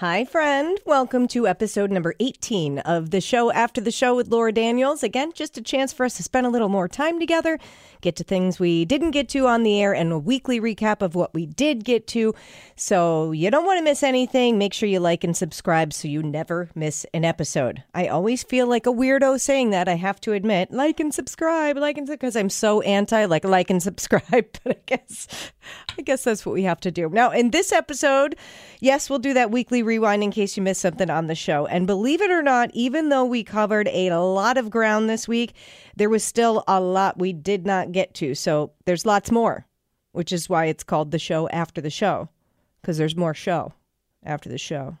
Hi, friend. Welcome to episode number 18 of the show After the Show with Laura Daniels. Again, just a chance for us to spend a little more time together, get to things we didn't get to on the air, and a weekly recap of what we did get to. So you don't want to miss anything. Make sure you like and subscribe so you never miss an episode. I always feel like a weirdo saying that, I have to admit. Like and subscribe, like and because I'm so anti like like and subscribe, but I guess I guess that's what we have to do. Now, in this episode, yes, we'll do that weekly rewind in case you missed something on the show. And believe it or not, even though we covered a lot of ground this week, there was still a lot we did not get to. So there's lots more, which is why it's called the show after the show, because there's more show after the show.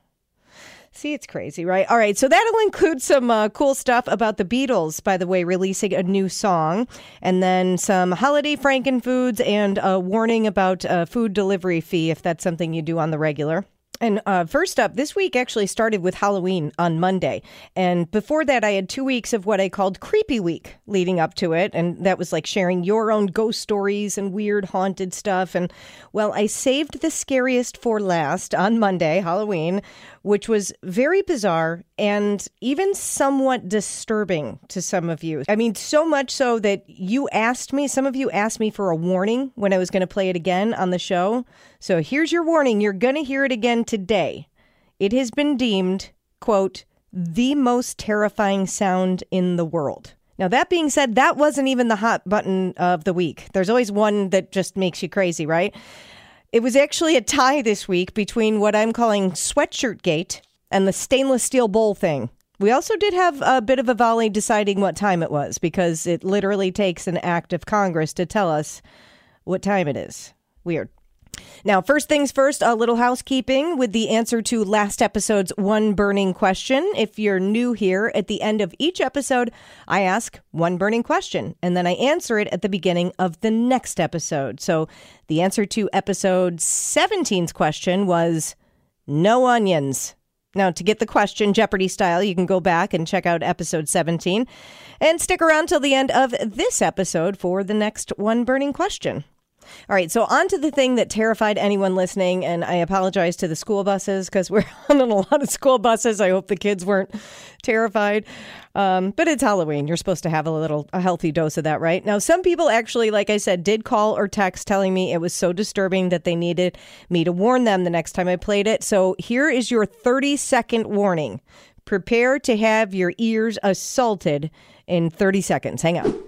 See, it's crazy, right? All right, so that'll include some uh, cool stuff about the Beatles, by the way, releasing a new song, and then some holiday frankenfoods and a warning about a food delivery fee if that's something you do on the regular. And uh, first up, this week actually started with Halloween on Monday. And before that, I had two weeks of what I called Creepy Week leading up to it. And that was like sharing your own ghost stories and weird haunted stuff. And well, I saved the scariest for last on Monday, Halloween, which was very bizarre and even somewhat disturbing to some of you. I mean, so much so that you asked me, some of you asked me for a warning when I was going to play it again on the show. So here's your warning you're going to hear it again today. It has been deemed, quote, the most terrifying sound in the world. Now, that being said, that wasn't even the hot button of the week. There's always one that just makes you crazy, right? It was actually a tie this week between what I'm calling sweatshirt gate and the stainless steel bowl thing. We also did have a bit of a volley deciding what time it was because it literally takes an act of Congress to tell us what time it is. Weird. Now, first things first, a little housekeeping with the answer to last episode's one burning question. If you're new here, at the end of each episode, I ask one burning question and then I answer it at the beginning of the next episode. So the answer to episode 17's question was no onions. Now, to get the question Jeopardy style, you can go back and check out episode 17 and stick around till the end of this episode for the next one burning question. All right, so on to the thing that terrified anyone listening, and I apologize to the school buses because we're on a lot of school buses. I hope the kids weren't terrified. Um, but it's Halloween. You're supposed to have a little, a healthy dose of that, right? Now, some people actually, like I said, did call or text telling me it was so disturbing that they needed me to warn them the next time I played it. So here is your 30 second warning. Prepare to have your ears assaulted in 30 seconds. Hang on.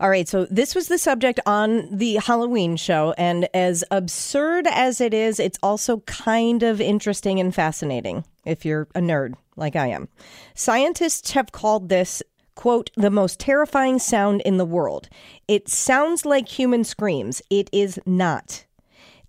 All right, so this was the subject on the Halloween show, and as absurd as it is, it's also kind of interesting and fascinating if you're a nerd like I am. Scientists have called this, quote, the most terrifying sound in the world. It sounds like human screams. It is not.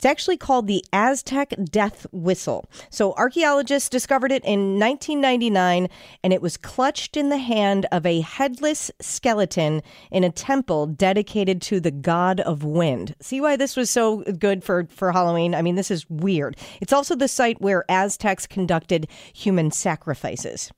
It's actually called the Aztec death whistle. So archaeologists discovered it in 1999 and it was clutched in the hand of a headless skeleton in a temple dedicated to the god of wind. See why this was so good for for Halloween? I mean, this is weird. It's also the site where Aztecs conducted human sacrifices.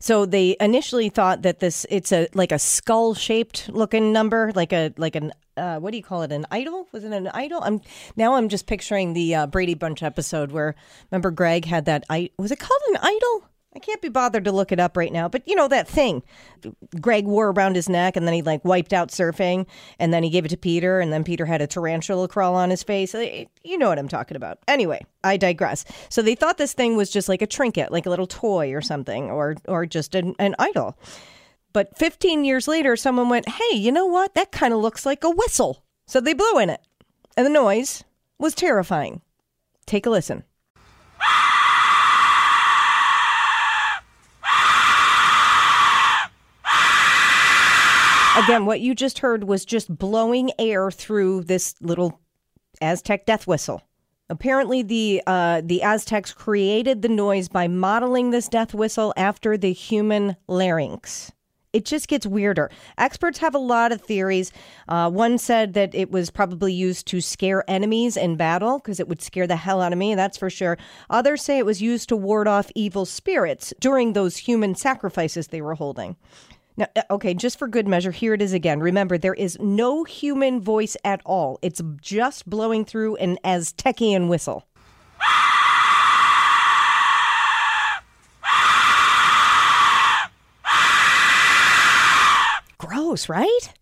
So they initially thought that this it's a like a skull shaped looking number, like a like an uh, what do you call it? An idol? Was it an idol? I'm now I'm just picturing the uh, Brady Bunch episode where remember Greg had that. I was it called an idol? I can't be bothered to look it up right now, but you know that thing Greg wore around his neck and then he like wiped out surfing and then he gave it to Peter and then Peter had a tarantula crawl on his face. You know what I'm talking about. Anyway, I digress. So they thought this thing was just like a trinket, like a little toy or something or or just an, an idol. But 15 years later someone went, "Hey, you know what? That kind of looks like a whistle." So they blew in it. And the noise was terrifying. Take a listen. Again, what you just heard was just blowing air through this little Aztec death whistle. Apparently, the uh, the Aztecs created the noise by modeling this death whistle after the human larynx. It just gets weirder. Experts have a lot of theories. Uh, one said that it was probably used to scare enemies in battle because it would scare the hell out of me, that's for sure. Others say it was used to ward off evil spirits during those human sacrifices they were holding. Now, uh, okay, just for good measure, here it is again. Remember, there is no human voice at all. It's just blowing through an Aztecian whistle. Gross, right?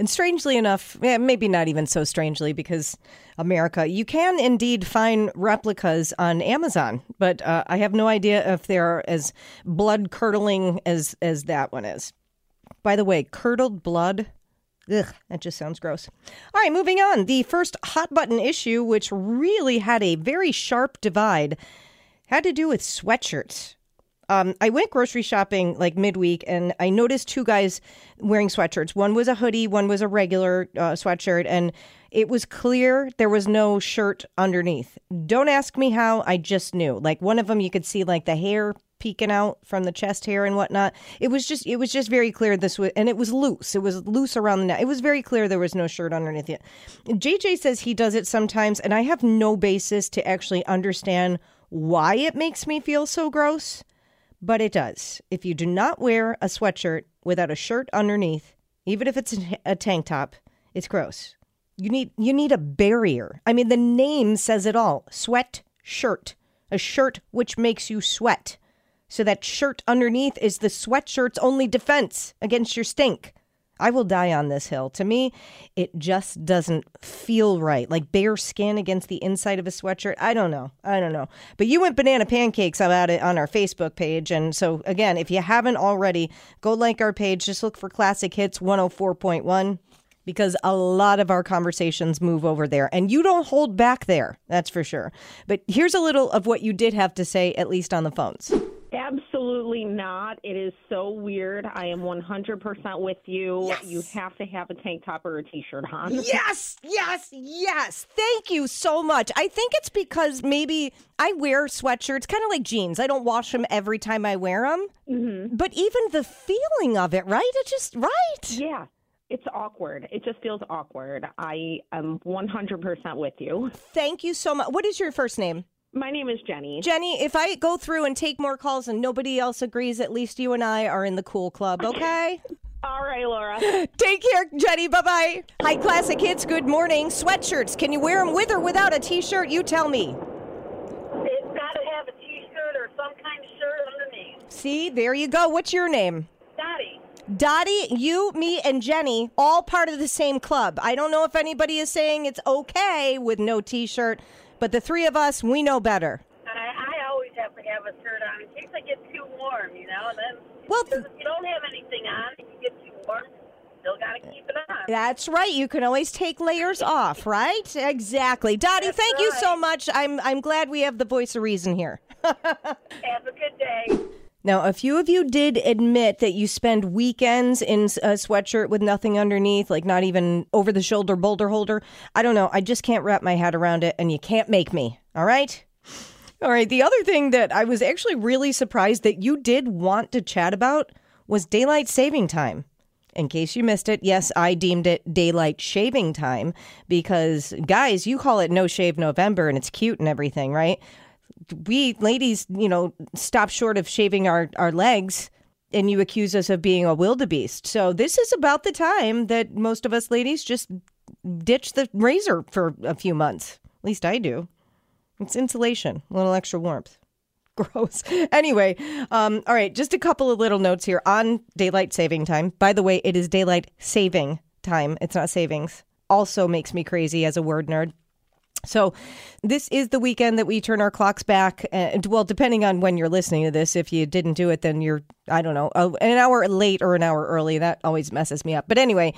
And strangely enough, maybe not even so strangely because America, you can indeed find replicas on Amazon, but uh, I have no idea if they're as blood curdling as as that one is. By the way, curdled blood. Ugh, that just sounds gross. All right, moving on. The first hot button issue, which really had a very sharp divide, had to do with sweatshirts. Um, I went grocery shopping like midweek and I noticed two guys wearing sweatshirts. One was a hoodie, one was a regular uh, sweatshirt, and it was clear there was no shirt underneath. Don't ask me how, I just knew. Like one of them, you could see like the hair peeking out from the chest hair and whatnot. It was just it was just very clear this was and it was loose. It was loose around the neck. It was very clear there was no shirt underneath it. JJ says he does it sometimes, and I have no basis to actually understand why it makes me feel so gross, but it does. If you do not wear a sweatshirt without a shirt underneath, even if it's a tank top, it's gross. You need you need a barrier. I mean, the name says it all. Sweat shirt. A shirt which makes you sweat. So that shirt underneath is the sweatshirt's only defense against your stink. I will die on this hill. To me, it just doesn't feel right. Like bare skin against the inside of a sweatshirt. I don't know. I don't know. But you went banana pancakes about it on our Facebook page. And so, again, if you haven't already, go like our page. Just look for Classic Hits 104.1 because a lot of our conversations move over there. And you don't hold back there. That's for sure. But here's a little of what you did have to say, at least on the phones. Absolutely not. It is so weird. I am 100% with you. Yes. You have to have a tank top or a t shirt on. Yes, yes, yes. Thank you so much. I think it's because maybe I wear sweatshirts kind of like jeans. I don't wash them every time I wear them. Mm-hmm. But even the feeling of it, right? It just, right? Yeah. It's awkward. It just feels awkward. I am 100% with you. Thank you so much. What is your first name? My name is Jenny. Jenny, if I go through and take more calls and nobody else agrees, at least you and I are in the cool club, okay? All right, Laura. Take care, Jenny. Bye bye. Hi, Classic Hits. Good morning. Sweatshirts. Can you wear them with or without a t shirt? You tell me. It's got to have a t-shirt or some kind of shirt underneath. See, there you go. What's your name? Dottie. Dottie, you, me, and Jenny, all part of the same club. I don't know if anybody is saying it's okay with no t shirt, but the three of us, we know better. I, I always have to have a shirt on in case I get too warm, you know. And then Well, if you don't have anything on, and you get too warm, still got to keep it on. That's right. You can always take layers off, right? Exactly. Dottie, That's thank you so much. I'm I'm glad we have the voice of reason here. Have a good day. Now, a few of you did admit that you spend weekends in a sweatshirt with nothing underneath, like not even over the shoulder boulder holder. I don't know. I just can't wrap my head around it, and you can't make me. All right? All right. The other thing that I was actually really surprised that you did want to chat about was daylight saving time. In case you missed it, yes, I deemed it daylight shaving time because, guys, you call it no shave November and it's cute and everything, right? We ladies, you know, stop short of shaving our, our legs and you accuse us of being a wildebeest. So this is about the time that most of us ladies just ditch the razor for a few months. At least I do. It's insulation, a little extra warmth. gross. Anyway, um, all right, just a couple of little notes here on daylight saving time. By the way, it is daylight saving time. It's not savings. Also makes me crazy as a word nerd. So, this is the weekend that we turn our clocks back. And, well, depending on when you're listening to this, if you didn't do it, then you're, I don't know, an hour late or an hour early. That always messes me up. But anyway,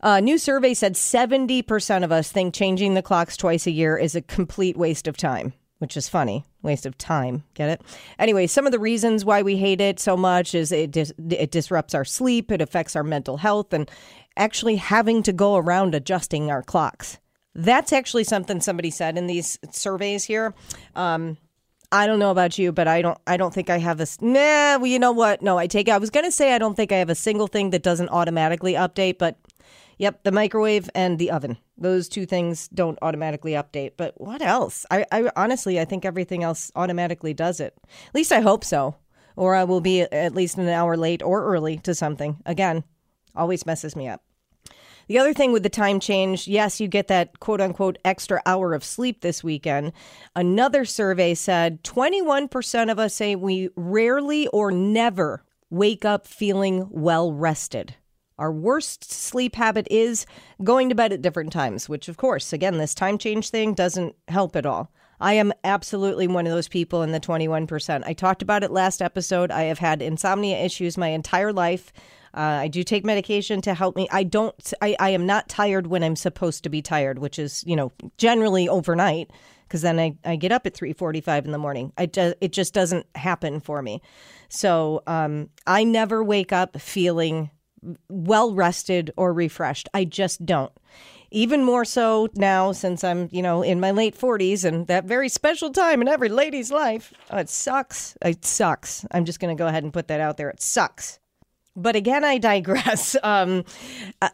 a new survey said 70% of us think changing the clocks twice a year is a complete waste of time, which is funny. Waste of time. Get it? Anyway, some of the reasons why we hate it so much is it, dis- it disrupts our sleep, it affects our mental health, and actually having to go around adjusting our clocks. That's actually something somebody said in these surveys here. Um, I don't know about you, but I don't. I don't think I have a. Nah, well, you know what? No, I take. It. I was to say I don't think I have a single thing that doesn't automatically update, but yep, the microwave and the oven. Those two things don't automatically update. But what else? I, I honestly, I think everything else automatically does it. At least I hope so. Or I will be at least an hour late or early to something. Again, always messes me up. The other thing with the time change, yes, you get that quote unquote extra hour of sleep this weekend. Another survey said 21% of us say we rarely or never wake up feeling well rested. Our worst sleep habit is going to bed at different times, which, of course, again, this time change thing doesn't help at all. I am absolutely one of those people in the 21%. I talked about it last episode. I have had insomnia issues my entire life. Uh, I do take medication to help me. I don't. I, I am not tired when I'm supposed to be tired, which is you know generally overnight because then I, I get up at 3.45 in the morning I it just doesn't happen for me so um, i never wake up feeling well rested or refreshed i just don't even more so now since i'm you know in my late 40s and that very special time in every lady's life. Oh, it sucks. It sucks. I'm just going to go ahead and put that out there. It sucks but again, I digress. Um,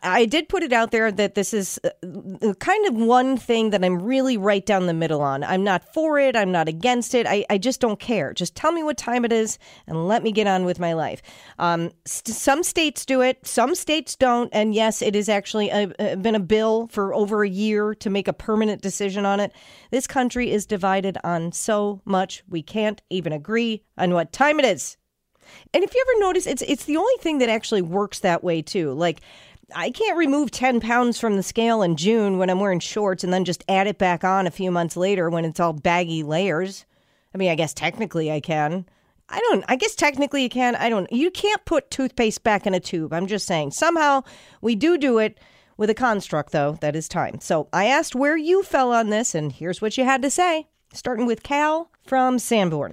I did put it out there that this is uh, kind of one thing that I'm really right down the middle on. I'm not for it. I'm not against it. I, I just don't care. Just tell me what time it is and let me get on with my life. Um, st- some states do it, some states don't. And yes, it has actually a, a, been a bill for over a year to make a permanent decision on it. This country is divided on so much, we can't even agree on what time it is. And if you ever notice, it's it's the only thing that actually works that way too. Like I can't remove 10 pounds from the scale in June when I'm wearing shorts and then just add it back on a few months later when it's all baggy layers. I mean, I guess technically I can. I don't, I guess technically you can. I don't, you can't put toothpaste back in a tube. I'm just saying. Somehow we do do it with a construct, though, that is time. So I asked where you fell on this, and here's what you had to say. Starting with Cal from Sanborn.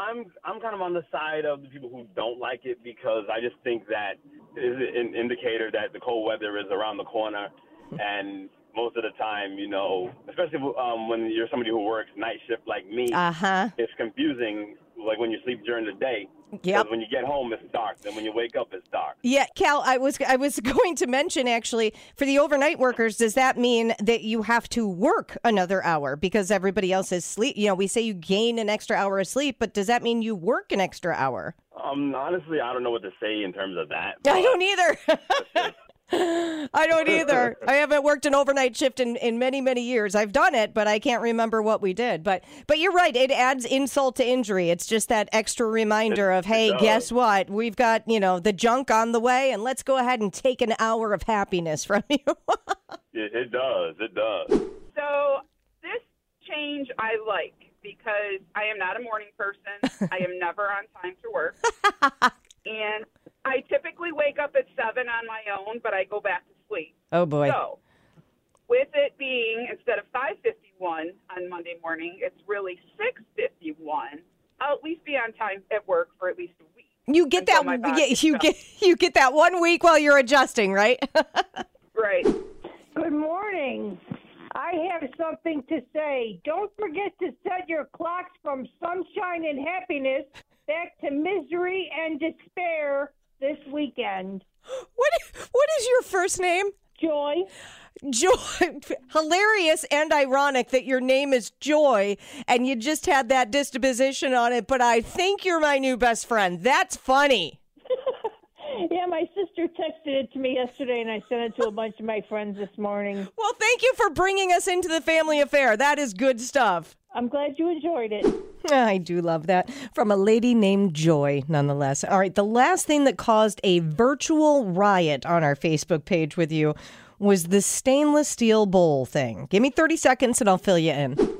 I'm I'm kind of on the side of the people who don't like it because I just think that is an indicator that the cold weather is around the corner, and most of the time, you know, especially um, when you're somebody who works night shift like me, uh-huh. it's confusing. Like when you sleep during the day, Yep. When you get home, it's dark. Then when you wake up, it's dark. Yeah, Cal, I was I was going to mention actually for the overnight workers, does that mean that you have to work another hour because everybody else is sleep? You know, we say you gain an extra hour of sleep, but does that mean you work an extra hour? Um, honestly, I don't know what to say in terms of that. I don't either. I don't either. I haven't worked an overnight shift in, in many, many years. I've done it, but I can't remember what we did. But but you're right. It adds insult to injury. It's just that extra reminder It- of, hey, does. guess what? We've got, you know, the junk on the way, and let's go ahead and take an hour of happiness from you. It, it does. It does. So this change I like because I am not a morning person. I am never on time to work. and I typically wake up at 7 on my own, but I go back to sleep. oh, boy. So, with it being instead of 5:51 on Monday morning, it's really 6:51. I'll at least be on time at work for at least a week. You get that yeah, you adjusts. get you get that one week while you're adjusting, right? Right. Good morning. I have something to say. Don't forget to set your clocks from sunshine and happiness back to misery and despair this weekend. what what is your first name? Joy. Joy, hilarious and ironic that your name is Joy and you just had that disposition on it, but I think you're my new best friend. That's funny. Yeah, my sister texted it to me yesterday, and I sent it to a bunch of my friends this morning. Well, thank you for bringing us into the family affair. That is good stuff. I'm glad you enjoyed it. I do love that. From a lady named Joy, nonetheless. All right, the last thing that caused a virtual riot on our Facebook page with you was the stainless steel bowl thing. Give me 30 seconds and I'll fill you in.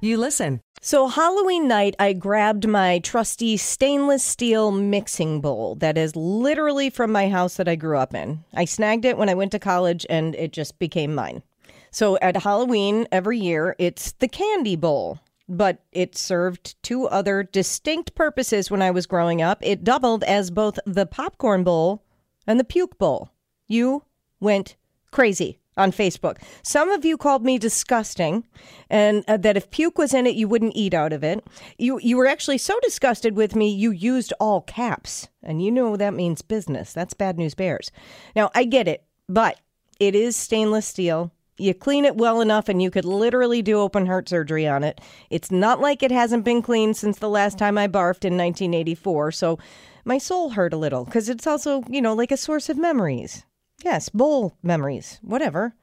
you listen. So, Halloween night, I grabbed my trusty stainless steel mixing bowl that is literally from my house that I grew up in. I snagged it when I went to college and it just became mine. So, at Halloween every year, it's the candy bowl, but it served two other distinct purposes when I was growing up. It doubled as both the popcorn bowl and the puke bowl. You went crazy on Facebook. Some of you called me disgusting, and uh, that if puke was in it, you wouldn't eat out of it. You you were actually so disgusted with me, you used all caps, and you know that means business. That's bad news bears. Now I get it, but it is stainless steel. You clean it well enough, and you could literally do open heart surgery on it. It's not like it hasn't been cleaned since the last time I barfed in 1984. So my soul hurt a little because it's also you know like a source of memories. Yes, bowl memories, whatever.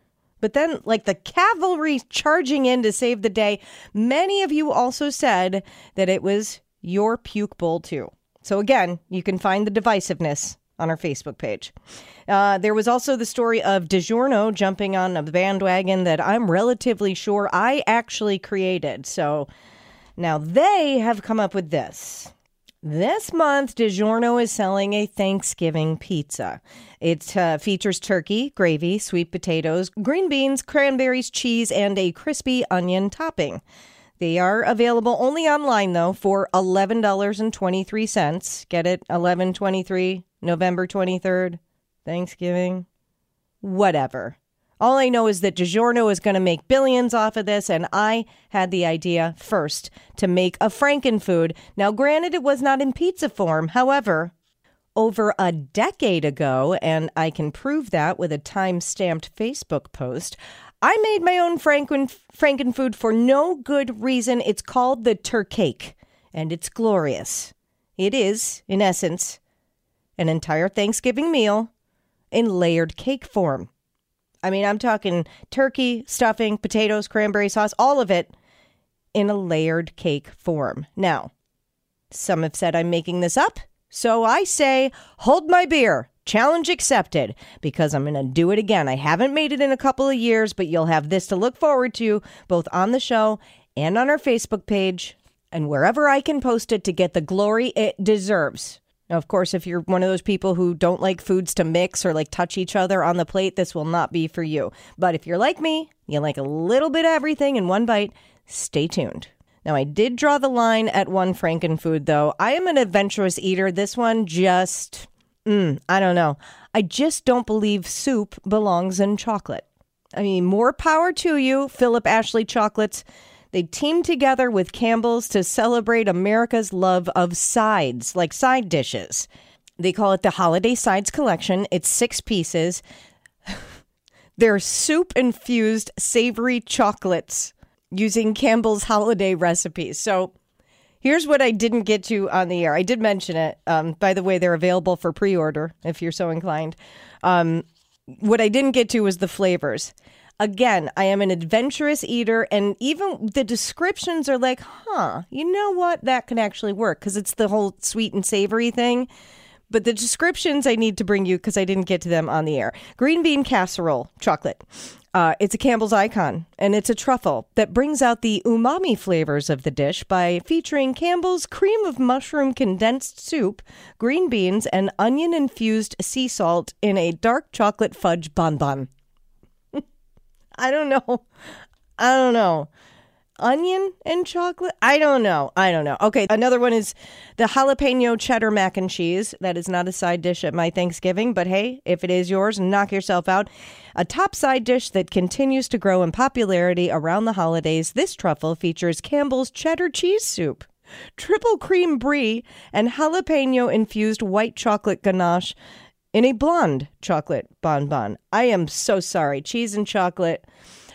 But then, like the cavalry charging in to save the day, many of you also said that it was your puke bowl, too. So, again, you can find the divisiveness on our Facebook page. Uh, there was also the story of DiGiorno jumping on a bandwagon that I'm relatively sure I actually created. So now they have come up with this. This month, DiGiorno is selling a Thanksgiving pizza. It uh, features turkey, gravy, sweet potatoes, green beans, cranberries, cheese, and a crispy onion topping. They are available only online though for $11.23. Get it? 1123 November 23rd, Thanksgiving. Whatever. All I know is that DiGiorno is going to make billions off of this, and I had the idea first to make a Frankenfood. Now, granted, it was not in pizza form. However, over a decade ago, and I can prove that with a time stamped Facebook post, I made my own Franken, Frankenfood for no good reason. It's called the Turcake, and it's glorious. It is, in essence, an entire Thanksgiving meal in layered cake form. I mean, I'm talking turkey, stuffing, potatoes, cranberry sauce, all of it in a layered cake form. Now, some have said I'm making this up, so I say, hold my beer. Challenge accepted because I'm going to do it again. I haven't made it in a couple of years, but you'll have this to look forward to both on the show and on our Facebook page and wherever I can post it to get the glory it deserves. Of course, if you're one of those people who don't like foods to mix or like touch each other on the plate, this will not be for you. But if you're like me, you like a little bit of everything in one bite, stay tuned. Now, I did draw the line at one Frankenfood, though. I am an adventurous eater. This one just, mm, I don't know. I just don't believe soup belongs in chocolate. I mean, more power to you, Philip Ashley Chocolates. They teamed together with Campbell's to celebrate America's love of sides, like side dishes. They call it the Holiday Sides Collection. It's six pieces. They're soup infused savory chocolates using Campbell's holiday recipes. So here's what I didn't get to on the air. I did mention it. Um, by the way, they're available for pre order if you're so inclined. Um, what I didn't get to was the flavors. Again, I am an adventurous eater, and even the descriptions are like, huh, you know what? That can actually work because it's the whole sweet and savory thing. But the descriptions I need to bring you because I didn't get to them on the air. Green bean casserole chocolate. Uh, it's a Campbell's icon, and it's a truffle that brings out the umami flavors of the dish by featuring Campbell's cream of mushroom condensed soup, green beans, and onion infused sea salt in a dark chocolate fudge bonbon. I don't know. I don't know. onion and chocolate. I don't know. I don't know. Okay, another one is the jalapeno cheddar mac and cheese. That is not a side dish at my Thanksgiving, but hey, if it is yours, knock yourself out. A top side dish that continues to grow in popularity around the holidays. This truffle features Campbell's cheddar cheese soup, triple cream brie, and jalapeno infused white chocolate ganache in a blonde chocolate bonbon. I am so sorry. Cheese and chocolate.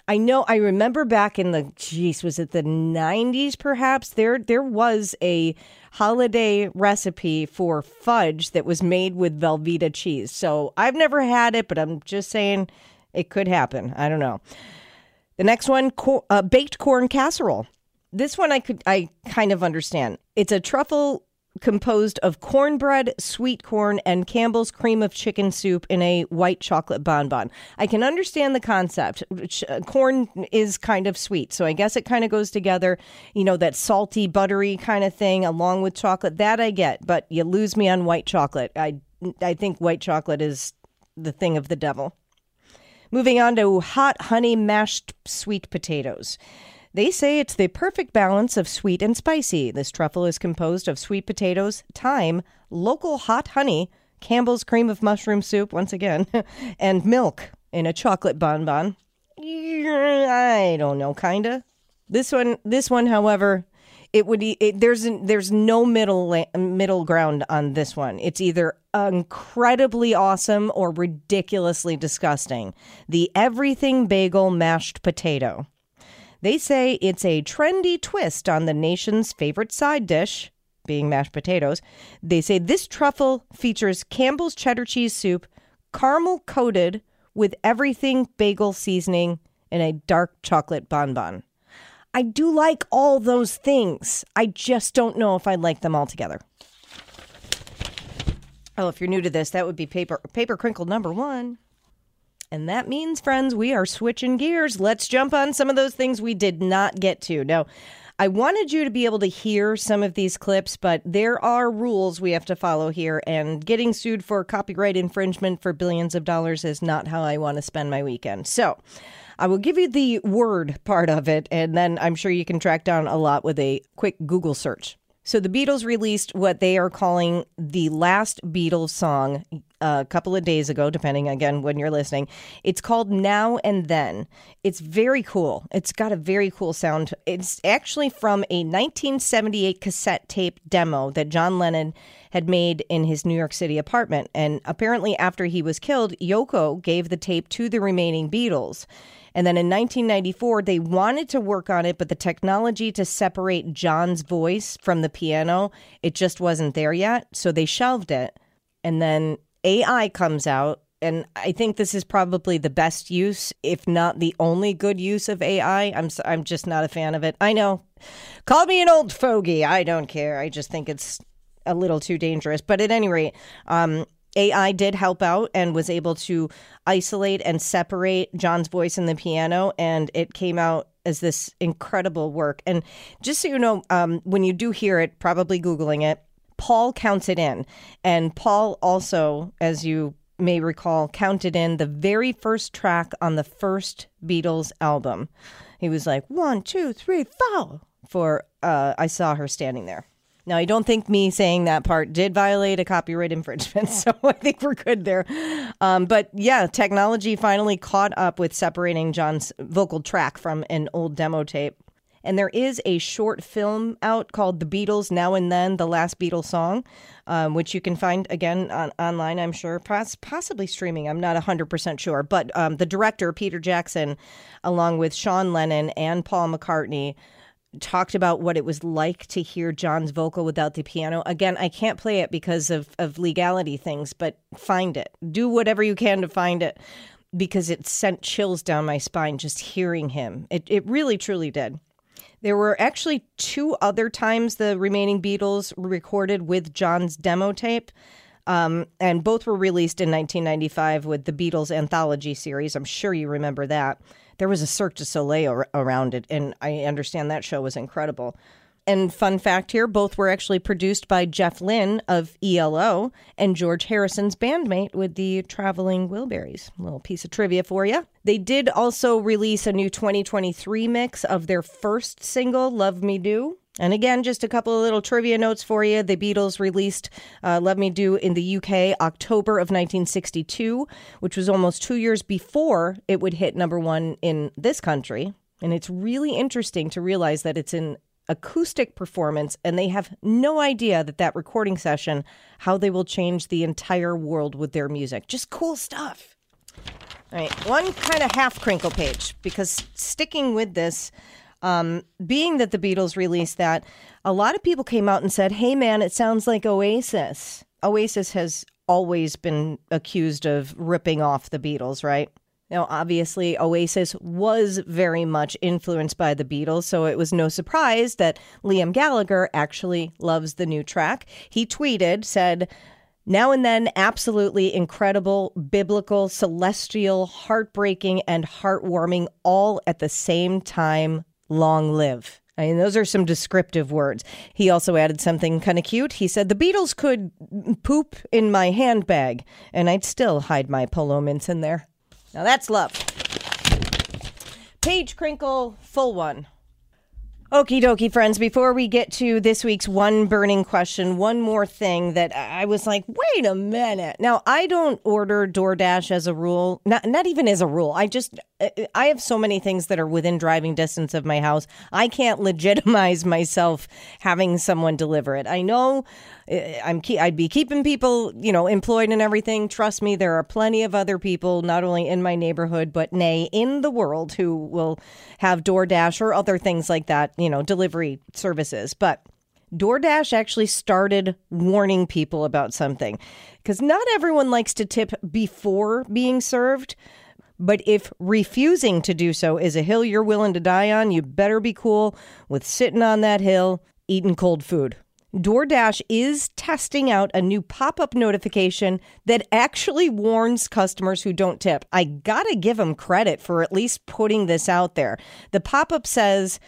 I know I remember back in the geez, was it the 90s perhaps? There there was a holiday recipe for fudge that was made with Velveeta cheese. So I've never had it, but I'm just saying it could happen. I don't know. The next one, cor- uh, baked corn casserole. This one I could I kind of understand. It's a truffle composed of cornbread, sweet corn, and Campbell's cream of chicken soup in a white chocolate bonbon. I can understand the concept. uh, Corn is kind of sweet, so I guess it kind of goes together. You know, that salty, buttery kind of thing along with chocolate. That I get, but you lose me on white chocolate. I I think white chocolate is the thing of the devil. Moving on to hot honey mashed sweet potatoes. They say it's the perfect balance of sweet and spicy. This truffle is composed of sweet potatoes, thyme, local hot honey, Campbell's cream of mushroom soup, once again, and milk in a chocolate bonbon. I don't know, kinda. This one, this one, however, it would it, there's there's no middle middle ground on this one. It's either incredibly awesome or ridiculously disgusting. The everything bagel mashed potato. They say it's a trendy twist on the nation's favorite side dish, being mashed potatoes. They say this truffle features Campbell's cheddar cheese soup, caramel coated with everything bagel seasoning and a dark chocolate bonbon. I do like all those things. I just don't know if I'd like them all together. Oh, if you're new to this, that would be paper paper crinkle number one. And that means, friends, we are switching gears. Let's jump on some of those things we did not get to. Now, I wanted you to be able to hear some of these clips, but there are rules we have to follow here, and getting sued for copyright infringement for billions of dollars is not how I want to spend my weekend. So, I will give you the word part of it, and then I'm sure you can track down a lot with a quick Google search. So the Beatles released what they are calling the last Beatles song a couple of days ago, depending again when you're listening. It's called Now and Then. It's very cool. It's got a very cool sound. It's actually from a 1978 cassette tape demo that John Lennon had made in his New York City apartment. And apparently, after he was killed, Yoko gave the tape to the remaining Beatles. And then in 1994, they wanted to work on it, but the technology to separate John's voice from the piano, it just wasn't there yet. So they shelved it. And then AI comes out. And I think this is probably the best use, if not the only good use of AI. I'm I'm just not a fan of it. I know. Call me an old fogey. I don't care. I just think it's a little too dangerous. But at any rate, um, AI did help out and was able to isolate and separate John's voice in the piano, and it came out as this incredible work. And just so you know, um, when you do hear it, probably Googling it, Paul counts it in. And Paul also, as you may recall, counted in the very first track on the first Beatles album. He was like, one, two, three, four, for uh, I Saw Her Standing There. Now, I don't think me saying that part did violate a copyright infringement, so I think we're good there. Um, but yeah, technology finally caught up with separating John's vocal track from an old demo tape. And there is a short film out called The Beatles Now and Then, the last Beatles song, um, which you can find again on, online, I'm sure, poss- possibly streaming. I'm not 100% sure. But um, the director, Peter Jackson, along with Sean Lennon and Paul McCartney, talked about what it was like to hear John's vocal without the piano. Again, I can't play it because of, of legality things, but find it. Do whatever you can to find it because it sent chills down my spine just hearing him. It, it really, truly did. There were actually two other times the remaining Beatles recorded with John's demo tape. Um, and both were released in 1995 with the Beatles anthology series. I'm sure you remember that. There was a Cirque du Soleil ar- around it, and I understand that show was incredible. And fun fact here both were actually produced by Jeff Lynne of ELO and George Harrison's bandmate with the Traveling Wilburys. Little piece of trivia for you. They did also release a new 2023 mix of their first single, Love Me Do. And again, just a couple of little trivia notes for you. The Beatles released uh, Love Me Do in the UK October of 1962, which was almost two years before it would hit number one in this country. And it's really interesting to realize that it's an acoustic performance and they have no idea that that recording session how they will change the entire world with their music. Just cool stuff. All right one kind of half crinkle page because sticking with this um, being that the beatles released that a lot of people came out and said hey man it sounds like oasis. Oasis has always been accused of ripping off the beatles right now, obviously, Oasis was very much influenced by the Beatles, so it was no surprise that Liam Gallagher actually loves the new track. He tweeted, said, now and then, absolutely incredible, biblical, celestial, heartbreaking, and heartwarming all at the same time. Long live. I mean, those are some descriptive words. He also added something kind of cute. He said, The Beatles could poop in my handbag, and I'd still hide my polo mints in there. Now that's love. Page Crinkle, full one. Okie dokie, friends. Before we get to this week's one burning question, one more thing that I was like, wait a minute. Now, I don't order DoorDash as a rule, not, not even as a rule. I just, uh, uh, I have so many things that are within driving distance of my house. I can't legitimize myself having someone deliver it. I know I'm, I'd be keeping people, you know, employed and everything. Trust me, there are plenty of other people, not only in my neighborhood, but nay, in the world who will have DoorDash or other things like that you know, delivery services. But DoorDash actually started warning people about something because not everyone likes to tip before being served. But if refusing to do so is a hill you're willing to die on, you better be cool with sitting on that hill eating cold food. DoorDash is testing out a new pop up notification that actually warns customers who don't tip. I gotta give them credit for at least putting this out there. The pop up says,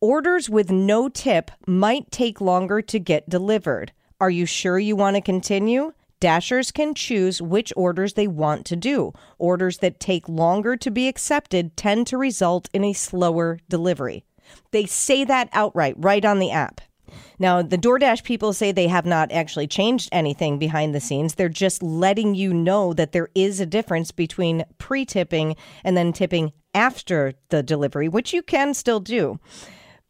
Orders with no tip might take longer to get delivered. Are you sure you want to continue? Dashers can choose which orders they want to do. Orders that take longer to be accepted tend to result in a slower delivery. They say that outright, right on the app. Now, the DoorDash people say they have not actually changed anything behind the scenes. They're just letting you know that there is a difference between pre tipping and then tipping after the delivery, which you can still do.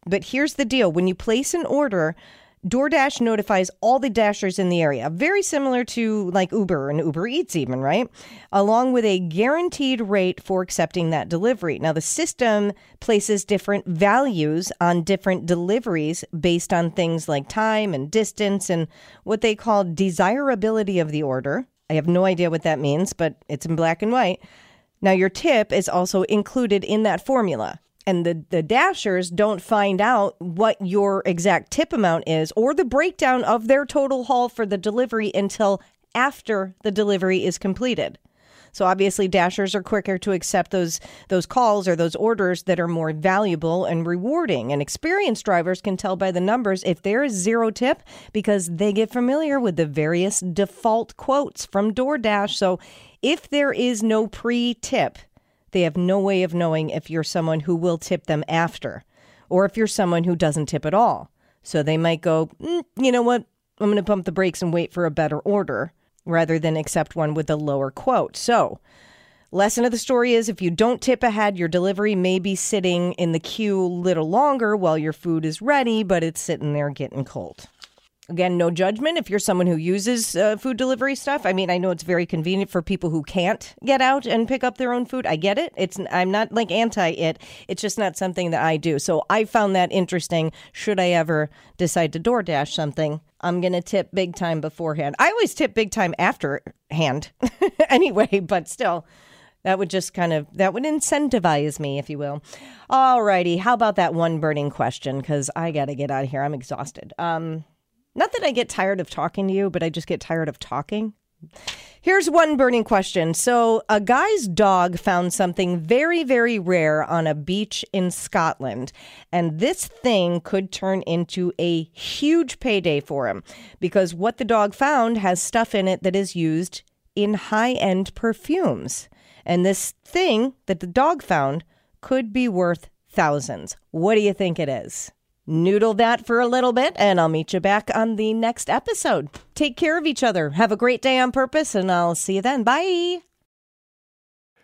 But here's the deal when you place an order, DoorDash notifies all the dashers in the area, very similar to like Uber and Uber Eats, even, right? Along with a guaranteed rate for accepting that delivery. Now, the system places different values on different deliveries based on things like time and distance and what they call desirability of the order. I have no idea what that means, but it's in black and white. Now, your tip is also included in that formula and the, the dashers don't find out what your exact tip amount is or the breakdown of their total haul for the delivery until after the delivery is completed. So obviously dashers are quicker to accept those those calls or those orders that are more valuable and rewarding. And experienced drivers can tell by the numbers if there is zero tip because they get familiar with the various default quotes from DoorDash. So if there is no pre-tip, they have no way of knowing if you're someone who will tip them after or if you're someone who doesn't tip at all. So they might go, mm, you know what? I'm going to pump the brakes and wait for a better order rather than accept one with a lower quote. So, lesson of the story is if you don't tip ahead, your delivery may be sitting in the queue a little longer while your food is ready, but it's sitting there getting cold. Again, no judgment if you're someone who uses uh, food delivery stuff. I mean, I know it's very convenient for people who can't get out and pick up their own food. I get it. It's I'm not like anti it. It's just not something that I do. So I found that interesting. Should I ever decide to DoorDash something, I'm going to tip big time beforehand. I always tip big time afterhand anyway, but still. That would just kind of that would incentivize me, if you will. All righty, how about that one burning question? Because I got to get out of here. I'm exhausted. Um, not that I get tired of talking to you, but I just get tired of talking. Here's one burning question. So, a guy's dog found something very, very rare on a beach in Scotland. And this thing could turn into a huge payday for him because what the dog found has stuff in it that is used in high end perfumes. And this thing that the dog found could be worth thousands. What do you think it is? Noodle that for a little bit, and I'll meet you back on the next episode. Take care of each other. Have a great day on purpose, and I'll see you then. Bye.